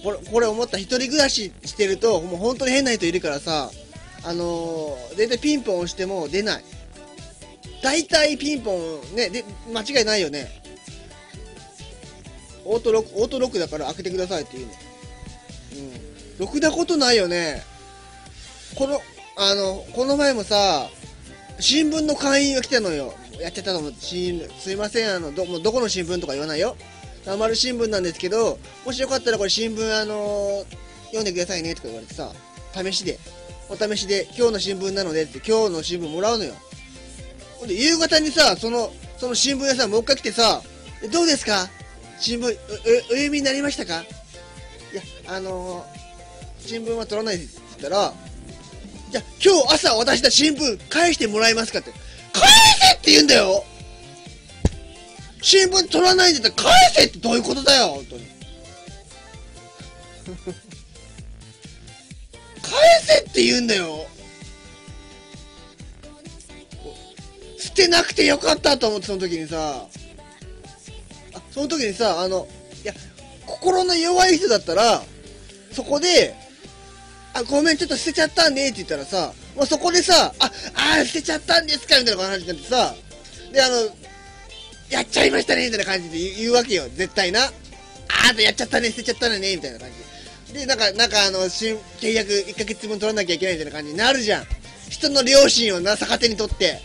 これ、これ思った一人暮らししてると、もう本当に変な人いるからさ、あのー、大体ピンポン押しても出ない。大体ピンポン、ね、で、間違いないよね。オートロック、オートロックだから開けてくださいって言うの。うん。ろくなことないよね。この、あの、この前もさ、新聞の会員が来たのよ。やっちゃったと思って、すいません、あの、ど、どこの新聞とか言わないよ。丸新聞なんですけど、もしよかったらこれ新聞、あの読んでくださいねとか言われてさ、試しで、お試しで、今日の新聞なのでって、今日の新聞もらうのよ。ほんで、夕方にさ、その、その新聞屋さんもう一回来てさ、どうですか？新聞、お、お読みになりましたか？いや、あのー新聞は取らないですって言ったら、じゃ今日朝渡した新聞返してもらえますかって。返せって言うんだよ新聞取らないんだったら返せってどういうことだよ本当に。返せって言うんだよ捨てなくてよかったと思ってその時にさ、あ、その時にさ、あの、いや、心の弱い人だったら、そこで、あ、ごめん、ちょっと捨てちゃったねって言ったらさ、もうそこでさ、あ、あ捨てちゃったんですかみたいな感じになってさ、で、あの、やっちゃいましたねみたいな感じで言うわけよ、絶対な。あーとやっちゃったね、捨てちゃったね、みたいな感じで。で、なんか、なんかあの、新、契約1ヶ月分取らなきゃいけないみたいな感じになるじゃん。人の良心をな、逆手にとって。